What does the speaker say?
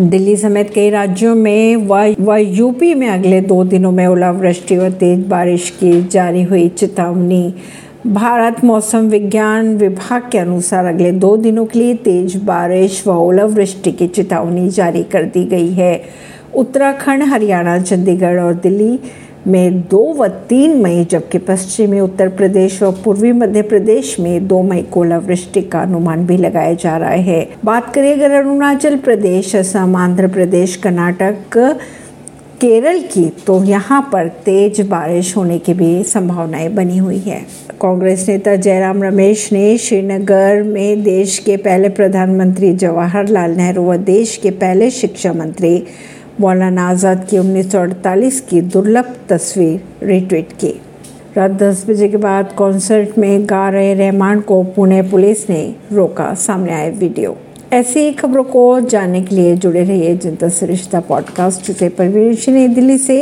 दिल्ली समेत कई राज्यों में व यूपी में अगले दो दिनों में ओलावृष्टि और तेज बारिश की जारी हुई चेतावनी। भारत मौसम विज्ञान विभाग के अनुसार अगले दो दिनों के लिए तेज बारिश व ओलावृष्टि की चेतावनी जारी कर दी गई है। उत्तराखंड, हरियाणा, चंडीगढ़ और दिल्ली में दो व तीन मई, जबकि पश्चिमी, उत्तर प्रदेश व पूर्वी मध्य प्रदेश में दो मई को ओलावृष्टि का अनुमान भी लगाया जा रहा है। बात करें अगर अरुणाचल प्रदेश, असम, आंध्र प्रदेश, कर्नाटक, केरल की तो यहाँ पर तेज बारिश होने की भी संभावनाएँ बनी हुई है। कांग्रेस नेता जयराम रमेश ने श्रीनगर में देश के पहले प्रधानमंत्री जवाहरलाल नेहरू व देश के पहले शिक्षा मंत्री मौलाना आज़ाद की उन्नीस सौ अड़तालीस की दुर्लभ तस्वीर रिट्वीट की। रात दस बजे के बाद कॉन्सर्ट में गा रहे रहमान को पुणे पुलिस ने रोका सामने आए वीडियो। ऐसी ही खबरों को जानने के लिए जुड़े रहिए जनता सरिश्ता पॉडकास्ट से परवीन दिल्ली से